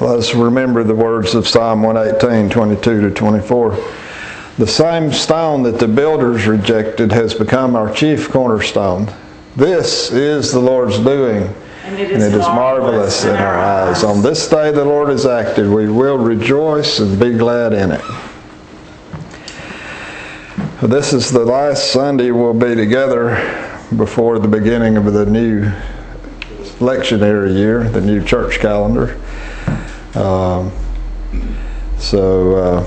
Let's remember the words of Psalm 118, 22 to 24. The same stone that the builders rejected has become our chief cornerstone. This is the Lord's doing, And it and is it is marvelous in our eyes. On this day the Lord has acted. We will rejoice and be glad in it. This is the last Sunday we'll be together before the beginning of the new lectionary year, the new church calendar. Um, so uh,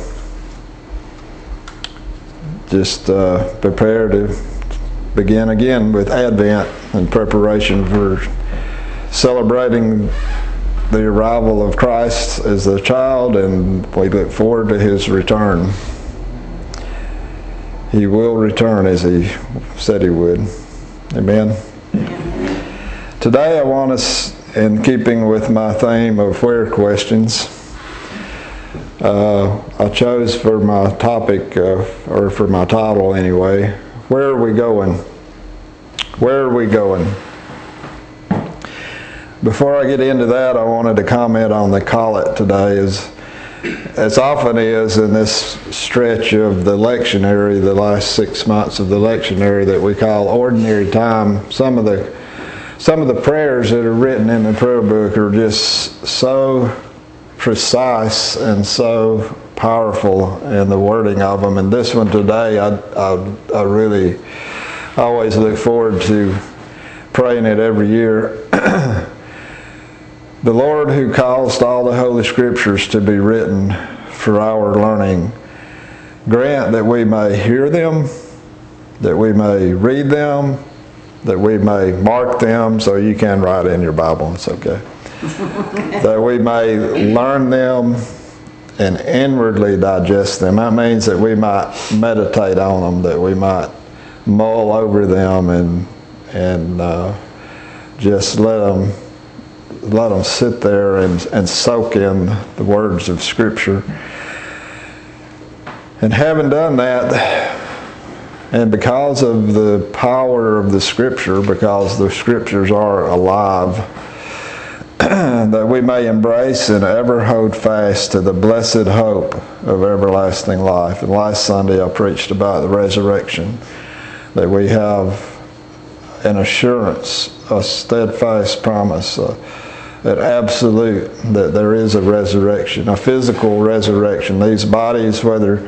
just uh, prepare to begin again with Advent in preparation for celebrating the arrival of Christ as a child, and we look forward to his return. He will return as he said he would. Amen. Today I want us, in keeping with my theme of where questions, uh, I chose for my topic, uh, or for my title anyway, Where Are We Going? Where are we going? Before I get into that, I wanted to comment on the collect today. As, as often is in this stretch of the lectionary, the last six months of the lectionary that we call ordinary time, some of the some of the prayers that are written in the prayer book are just so precise and so powerful in the wording of them. And this one today, I, I, I really always look forward to praying it every year. the Lord who caused all the Holy Scriptures to be written for our learning, grant that we may hear them, that we may read them, that we may mark them so you can write in your Bible, it's okay. that we may learn them and inwardly digest them. That means that we might meditate on them, that we might mull over them and and uh, just let them let them sit there and, and soak in the words of Scripture. And having done that, and because of the power of the Scripture, because the Scriptures are alive, that we may embrace and ever hold fast to the blessed hope of everlasting life. And last Sunday I preached about the resurrection, that we have an assurance, a steadfast promise, uh, an absolute that there is a resurrection, a physical resurrection. These bodies, whether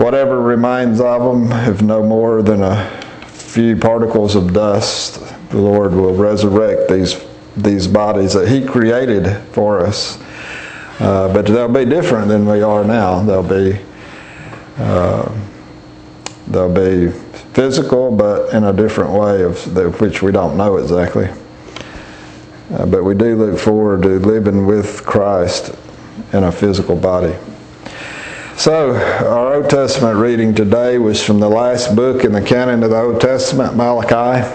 whatever remains of them, if no more than a few particles of dust, the Lord will resurrect these these bodies that He created for us. Uh, but they'll be different than we are now. They'll be uh, they'll be physical, but in a different way of the, which we don't know exactly. Uh, but we do look forward to living with Christ in a physical body. So, our Old Testament reading today was from the last book in the canon of the Old Testament, Malachi.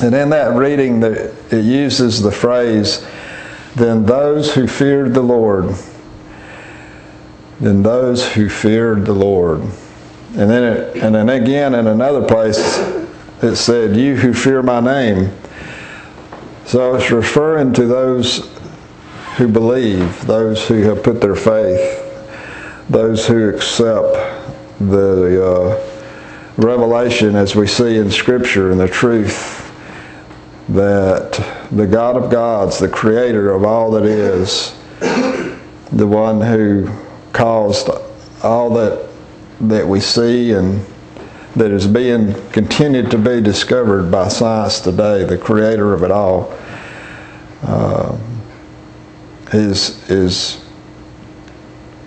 And in that reading, it uses the phrase, then those who feared the Lord, then those who feared the Lord. And then, it, and then again in another place, it said, you who fear my name. So it's referring to those who believe, those who have put their faith, those who accept the uh, revelation as we see in Scripture and the truth that the God of gods, the creator of all that is, the one who caused all that that we see and that is being continued to be discovered by science today, the creator of it all, uh, is is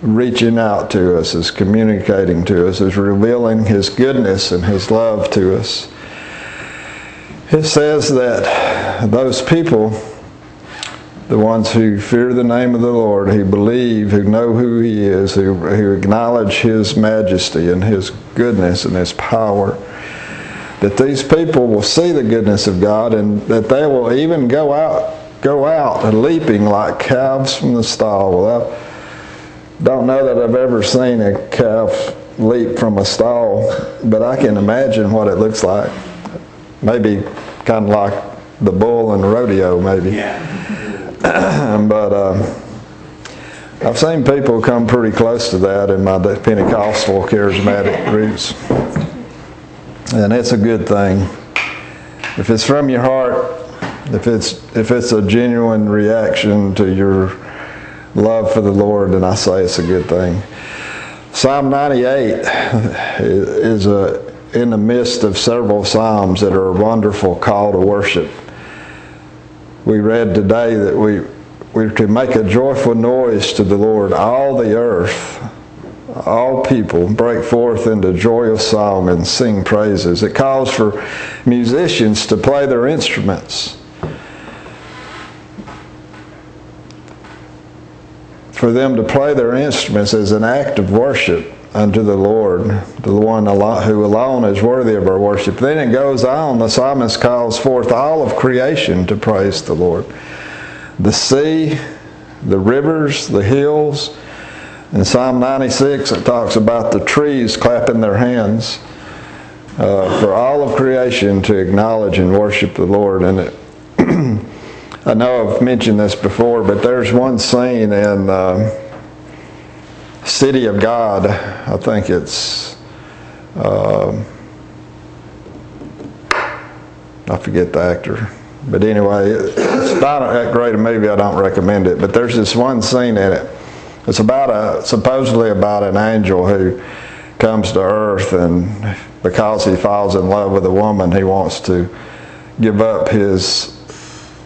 reaching out to us, is communicating to us, is revealing his goodness and his love to us. It says that those people, the ones who fear the name of the Lord, who believe, who know who He is, who, who acknowledge His majesty and His goodness and His power, that these people will see the goodness of God and that they will even go out, go out leaping like calves from the stall. I don't know that I've ever seen a calf leap from a stall, but I can imagine what it looks like maybe kind of like the bull and the rodeo, maybe. Yeah. but uh, I've seen people come pretty close to that in my Pentecostal charismatic roots. And it's a good thing. If it's from your heart, if it's if it's a genuine reaction to your love for the Lord, then I say it's a good thing. Psalm 98 is a, in the midst of several psalms that are a wonderful call to worship. We read today that we we're to make a joyful noise to the Lord, all the earth, all people break forth into joyous song and sing praises. It calls for musicians to play their instruments for them to play their instruments as an act of worship unto the Lord, the one who alone is worthy of our worship. Then it goes on, the psalmist calls forth all of creation to praise the Lord. The sea, the rivers, the hills. In Psalm 96, it talks about the trees clapping their hands uh, for all of creation to acknowledge and worship the Lord. And it I know I've mentioned this before, but there's one scene in uh, City of God. I think it's, uh, I forget the actor. But anyway, it's not that great a movie. I don't recommend it. But there's this one scene in it. It's about a supposedly about an angel who comes to earth, and because he falls in love with a woman, he wants to give up his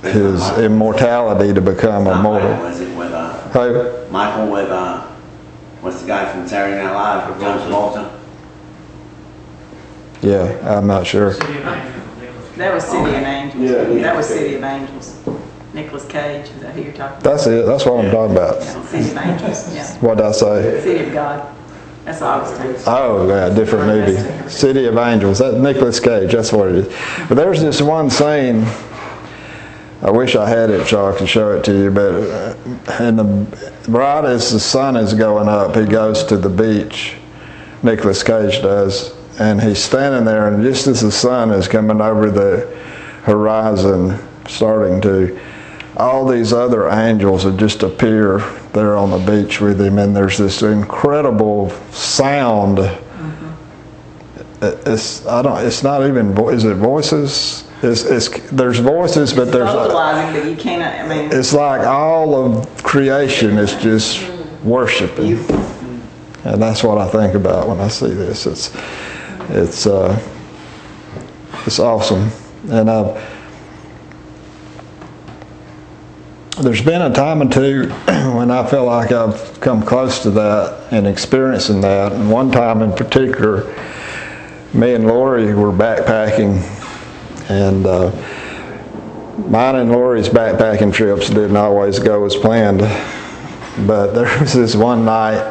his immortality to become immortal. Was it with uh, Who? Michael with uh, what's the guy from Saturday Night Live? With John Travolta. Yeah, I'm not sure. That was City of Angels. Yeah. That was City of Angels. Nicolas Cage, is that who you're talking about? That's it. That's what I'm talking about. Yeah, City of Angels, yeah. What did I say? City of God. That's all I was thinking. Oh, yeah, different movie. City of Angels. That's Nicolas Cage. That's what it is. But there's this one scene. I wish I had it so I could show it to you. But in the right as the sun is going up, he goes to the beach. Nicolas Cage does, and he's standing there, and just as the sun is coming over the horizon, starting to, all these other angels would just appear there on the beach with him, and there's this incredible sound. It's I don't. It's not even. vo- Is it voices? It's, it's there's voices, but there's. Vocalizing, but you cannot, I mean, It's like all of creation is just worshiping, and that's what I think about when I see this. It's it's uh, it's awesome, and I've. There's been a time or two when I feel like I've come close to that and experiencing that. And one time in particular, me and Lori were backpacking, and uh, mine and Lori's backpacking trips didn't always go as planned. But there was this one night,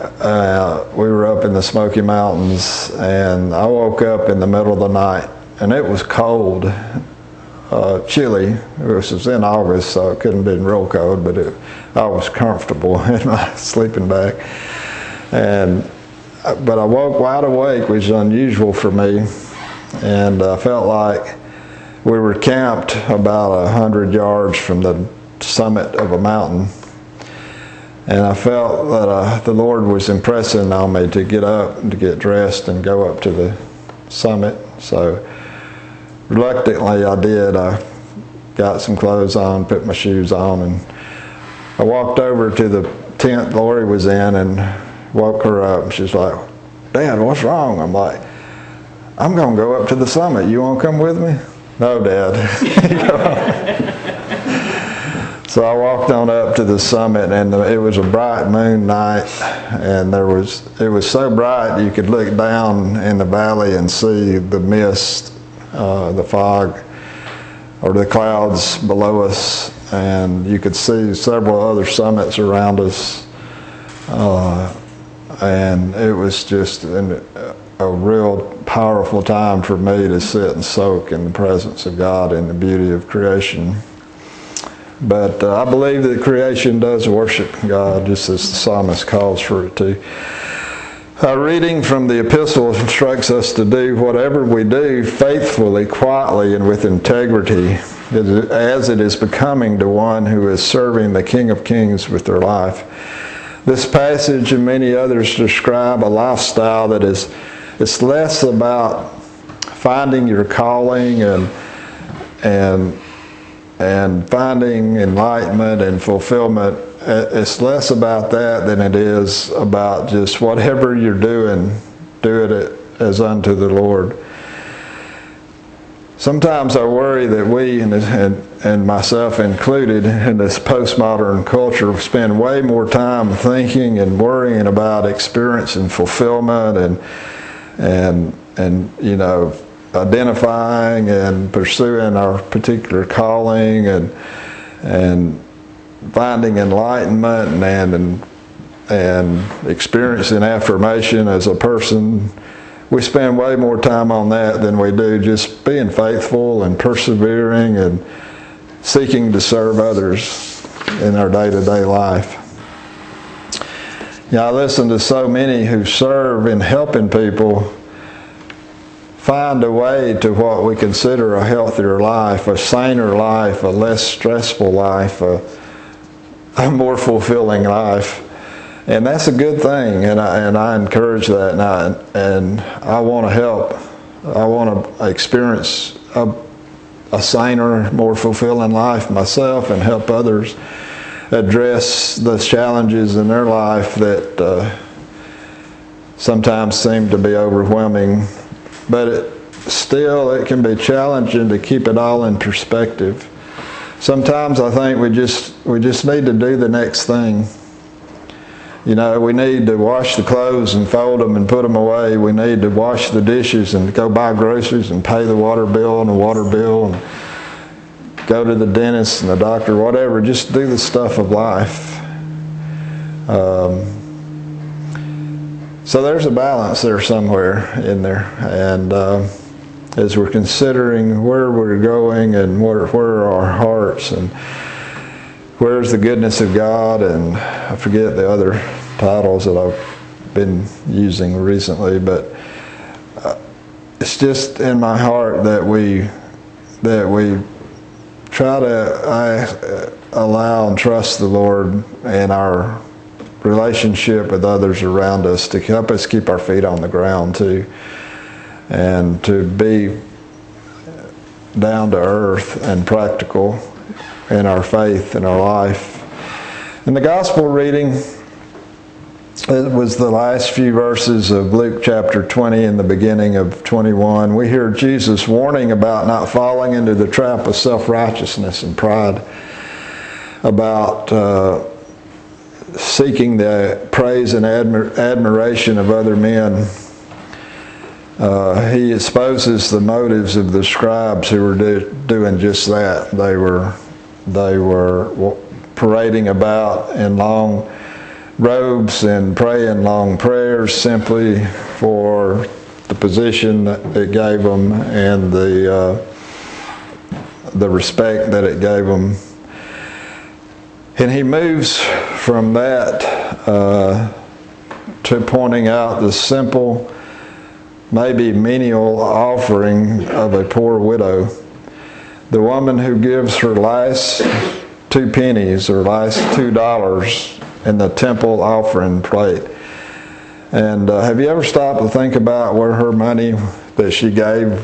uh, we were up in the Smoky Mountains, and I woke up in the middle of the night, and it was cold, uh, chilly. It was in August, so it couldn't have been real cold, but it, I was comfortable in my sleeping bag. And but I woke wide awake, which is unusual for me, and I felt like we were camped about a hundred yards from the summit of a mountain, and I felt that uh, the Lord was impressing on me to get up and to get dressed and go up to the summit. So reluctantly, I did. I got some clothes on, put my shoes on, and I walked over to the tent Lori was in and woke her up. And she's like, Dad, what's wrong? I'm like, I'm going to go up to the summit. You want to come with me? No, Dad. so I walked on up to the summit, and it was a bright moon night, and there was it was so bright you could look down in the valley and see the mist, uh, the fog, or the clouds below us, and you could see several other summits around us. Uh, and it was just an, a real powerful time for me to sit and soak in the presence of God and the beauty of creation. But uh, I believe that creation does worship God, just as the psalmist calls for it to. Our reading from the epistle instructs us to do whatever we do faithfully, quietly, and with integrity, as it is becoming to one who is serving the King of Kings with their life. This passage and many others describe a lifestyle that is it's less about finding your calling and and and finding enlightenment and fulfillment. It's less about that than it is about just whatever you're doing, do it as unto the Lord. Sometimes I worry that we, and, and myself included, in this postmodern culture, spend way more time thinking and worrying about experience and fulfillment and and and you know identifying and pursuing our particular calling and and finding enlightenment and and, and experiencing affirmation as a person we spend way more time on that than we do just being faithful and persevering and seeking to serve others in our day-to-day life. Yeah, I listen to so many who serve in helping people find a way to what we consider a healthier life, a saner life, a less stressful life, a, a more fulfilling life and that's a good thing, and I, and I encourage that, and I, and I want to help. I want to experience a, a saner, more fulfilling life myself and help others address the challenges in their life that uh, sometimes seem to be overwhelming. But it, still, it can be challenging to keep it all in perspective. Sometimes I think we just we just need to do the next thing you know, we need to wash the clothes and fold them and put them away. We need to wash the dishes and go buy groceries and pay the water bill and the water bill and go to the dentist and the doctor, whatever. Just do the stuff of life. Um, so there's a balance there somewhere in there. And uh, as we're considering where we're going and where, where our hearts and Where's the Goodness of God? And I forget the other titles that I've been using recently, but uh, it's just in my heart that we that we try to I, uh, allow and trust the Lord in our relationship with others around us to help us keep our feet on the ground too, and to be down to earth and practical in our faith and our life. In the gospel reading, it was the last few verses of Luke chapter 20 and the beginning of 21. We hear Jesus warning about not falling into the trap of self righteousness and pride, about uh, seeking the praise and admir- admiration of other men. Uh, he exposes the motives of the scribes who were do- doing just that. They were they were parading about in long robes and praying long prayers simply for the position that it gave them and the uh, the respect that it gave them. And he moves from that uh, to pointing out the simple, maybe menial offering of a poor widow the woman who gives her last two pennies or last two dollars in the temple offering plate. And uh, have you ever stopped to think about where her money that she gave,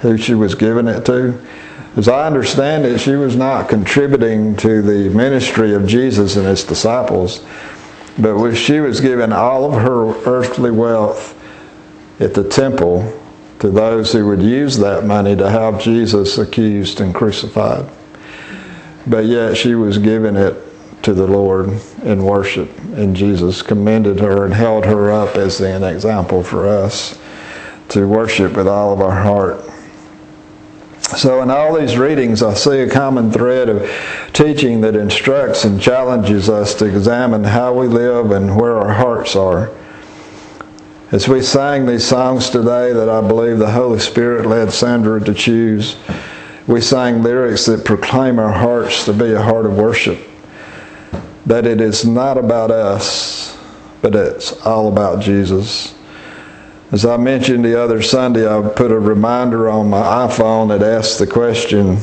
who she was giving it to? As I understand it, she was not contributing to the ministry of Jesus and his disciples, but she was giving all of her earthly wealth at the temple to those who would use that money to have Jesus accused and crucified. But yet she was giving it to the Lord in worship, and Jesus commended her and held her up as an example for us to worship with all of our heart. So, in all these readings, I see a common thread of teaching that instructs and challenges us to examine how we live and where our hearts are. As we sang these songs today that I believe the Holy Spirit led Sandra to choose, we sang lyrics that proclaim our hearts to be a heart of worship. That it is not about us, but it's all about Jesus. As I mentioned the other Sunday, I put a reminder on my iPhone that asked the question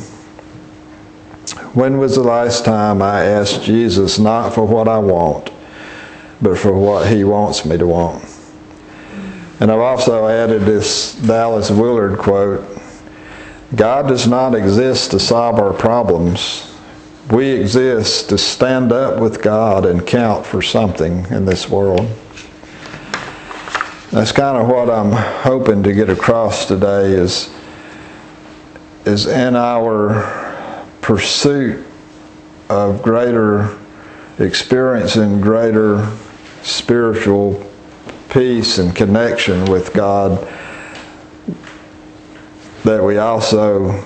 When was the last time I asked Jesus not for what I want, but for what He wants me to want? And I've also added this Dallas Willard quote God does not exist to solve our problems. We exist to stand up with God and count for something in this world. That's kind of what I'm hoping to get across today is, is in our pursuit of greater experience and greater spiritual peace and connection with God that we also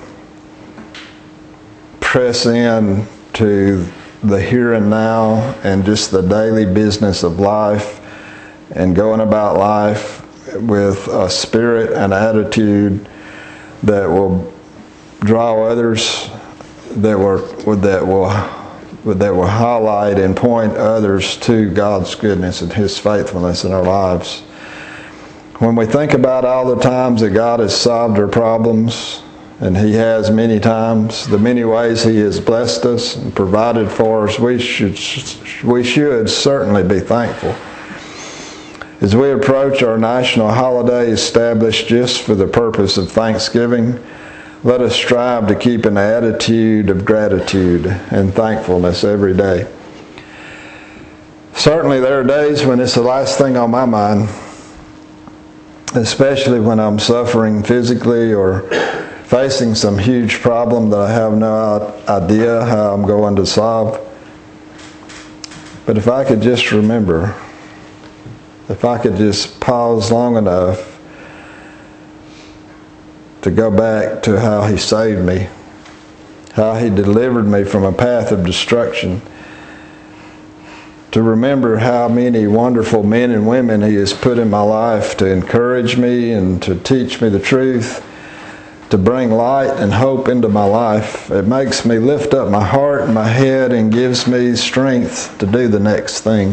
press in to the here and now and just the daily business of life and going about life with a spirit and attitude that will draw others that will that will that will highlight and point others to God's goodness and His faithfulness in our lives. When we think about all the times that God has solved our problems, and He has many times, the many ways He has blessed us and provided for us, we should, we should certainly be thankful. As we approach our national holiday established just for the purpose of Thanksgiving, let us strive to keep an attitude of gratitude and thankfulness every day. Certainly, there are days when it's the last thing on my mind especially when I'm suffering physically or facing some huge problem that I have no idea how I'm going to solve. But if I could just remember, if I could just pause long enough to go back to how He saved me, how He delivered me from a path of destruction to remember how many wonderful men and women He has put in my life to encourage me and to teach me the truth, to bring light and hope into my life. It makes me lift up my heart and my head and gives me strength to do the next thing.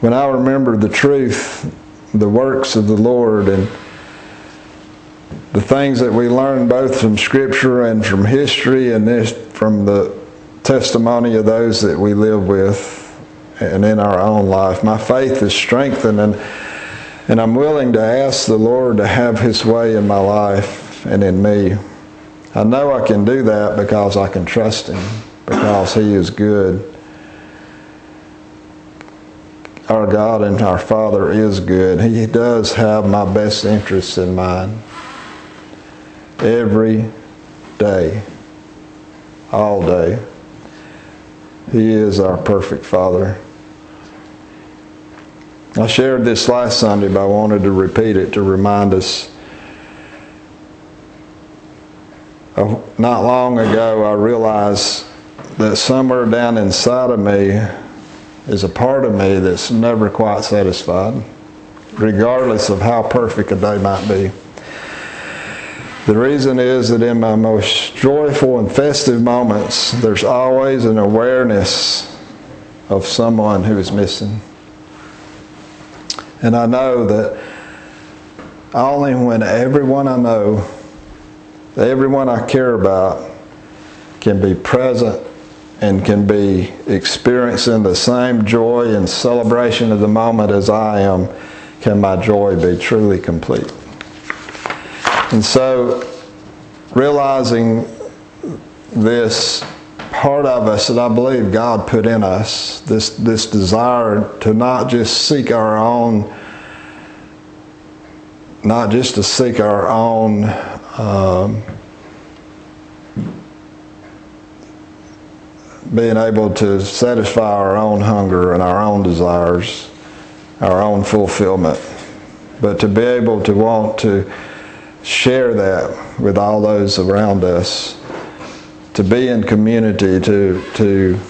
When I remember the truth, the works of the Lord, and the things that we learn both from Scripture and from history and this, from the testimony of those that we live with and in our own life. My faith is strengthened and, and I'm willing to ask the Lord to have His way in my life and in me. I know I can do that because I can trust Him, because He is good. Our God and our Father is good. He does have my best interests in mind every day, all day. He is our perfect Father. I shared this last Sunday, but I wanted to repeat it to remind us. Not long ago, I realized that somewhere down inside of me is a part of me that's never quite satisfied, regardless of how perfect a day might be. The reason is that in my most joyful and festive moments, there's always an awareness of someone who is missing. And I know that only when everyone I know, everyone I care about, can be present and can be experiencing the same joy and celebration of the moment as I am, can my joy be truly complete. And so, realizing this part of us that I believe God put in us, this, this desire to not just seek our own, not just to seek our own um, being able to satisfy our own hunger and our own desires, our own fulfillment, but to be able to want to share that with all those around us, to be in community, to, to,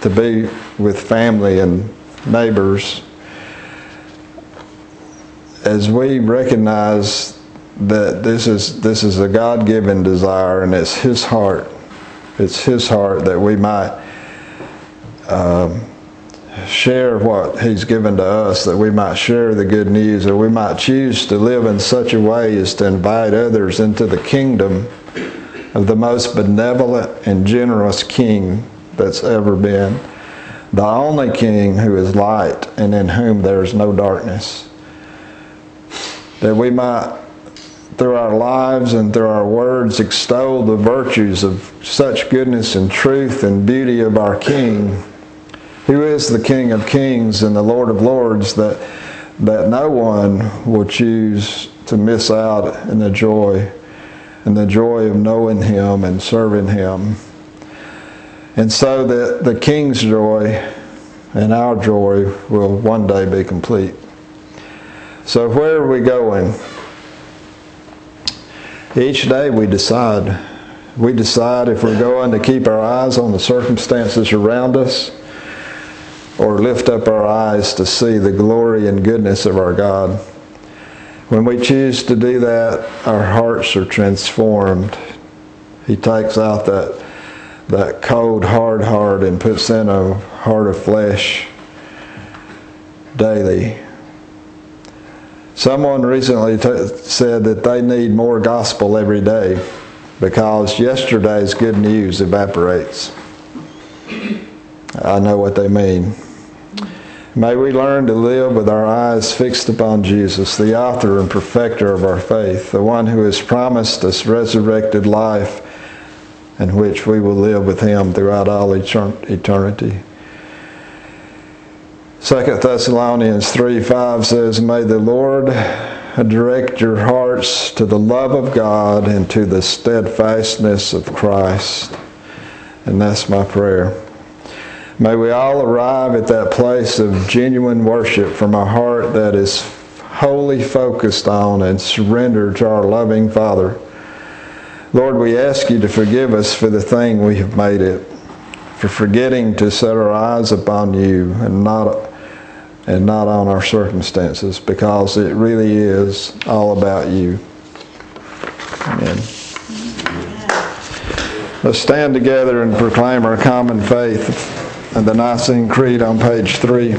to be with family and neighbors. As we recognize that this is, this is a God given desire and it's His heart, it's His heart that we might. Um, share what He's given to us, that we might share the good news, or we might choose to live in such a way as to invite others into the kingdom of the most benevolent and generous king that's ever been, the only king who is light and in whom there is no darkness. That we might, through our lives and through our words, extol the virtues of such goodness and truth and beauty of our king, who is the King of kings and the Lord of lords, that, that no one will choose to miss out in the joy and the joy of knowing him and serving him. And so that the king's joy and our joy will one day be complete. So where are we going? Each day we decide. We decide if we're going to keep our eyes on the circumstances around us or lift up our eyes to see the glory and goodness of our God. When we choose to do that, our hearts are transformed. He takes out that, that cold, hard heart and puts in a heart of flesh daily. Someone recently t- said that they need more gospel every day because yesterday's good news evaporates. I know what they mean. May we learn to live with our eyes fixed upon Jesus, the author and perfecter of our faith, the one who has promised us resurrected life in which we will live with him throughout all eternity. 2 Thessalonians 3 5 says, May the Lord direct your hearts to the love of God and to the steadfastness of Christ. And that's my prayer. May we all arrive at that place of genuine worship from a heart that is wholly focused on and surrendered to our loving Father. Lord, we ask you to forgive us for the thing we have made it, for forgetting to set our eyes upon you and not and not on our circumstances, because it really is all about you. Amen. Let's stand together and proclaim our common faith and the Nicene Creed on page three.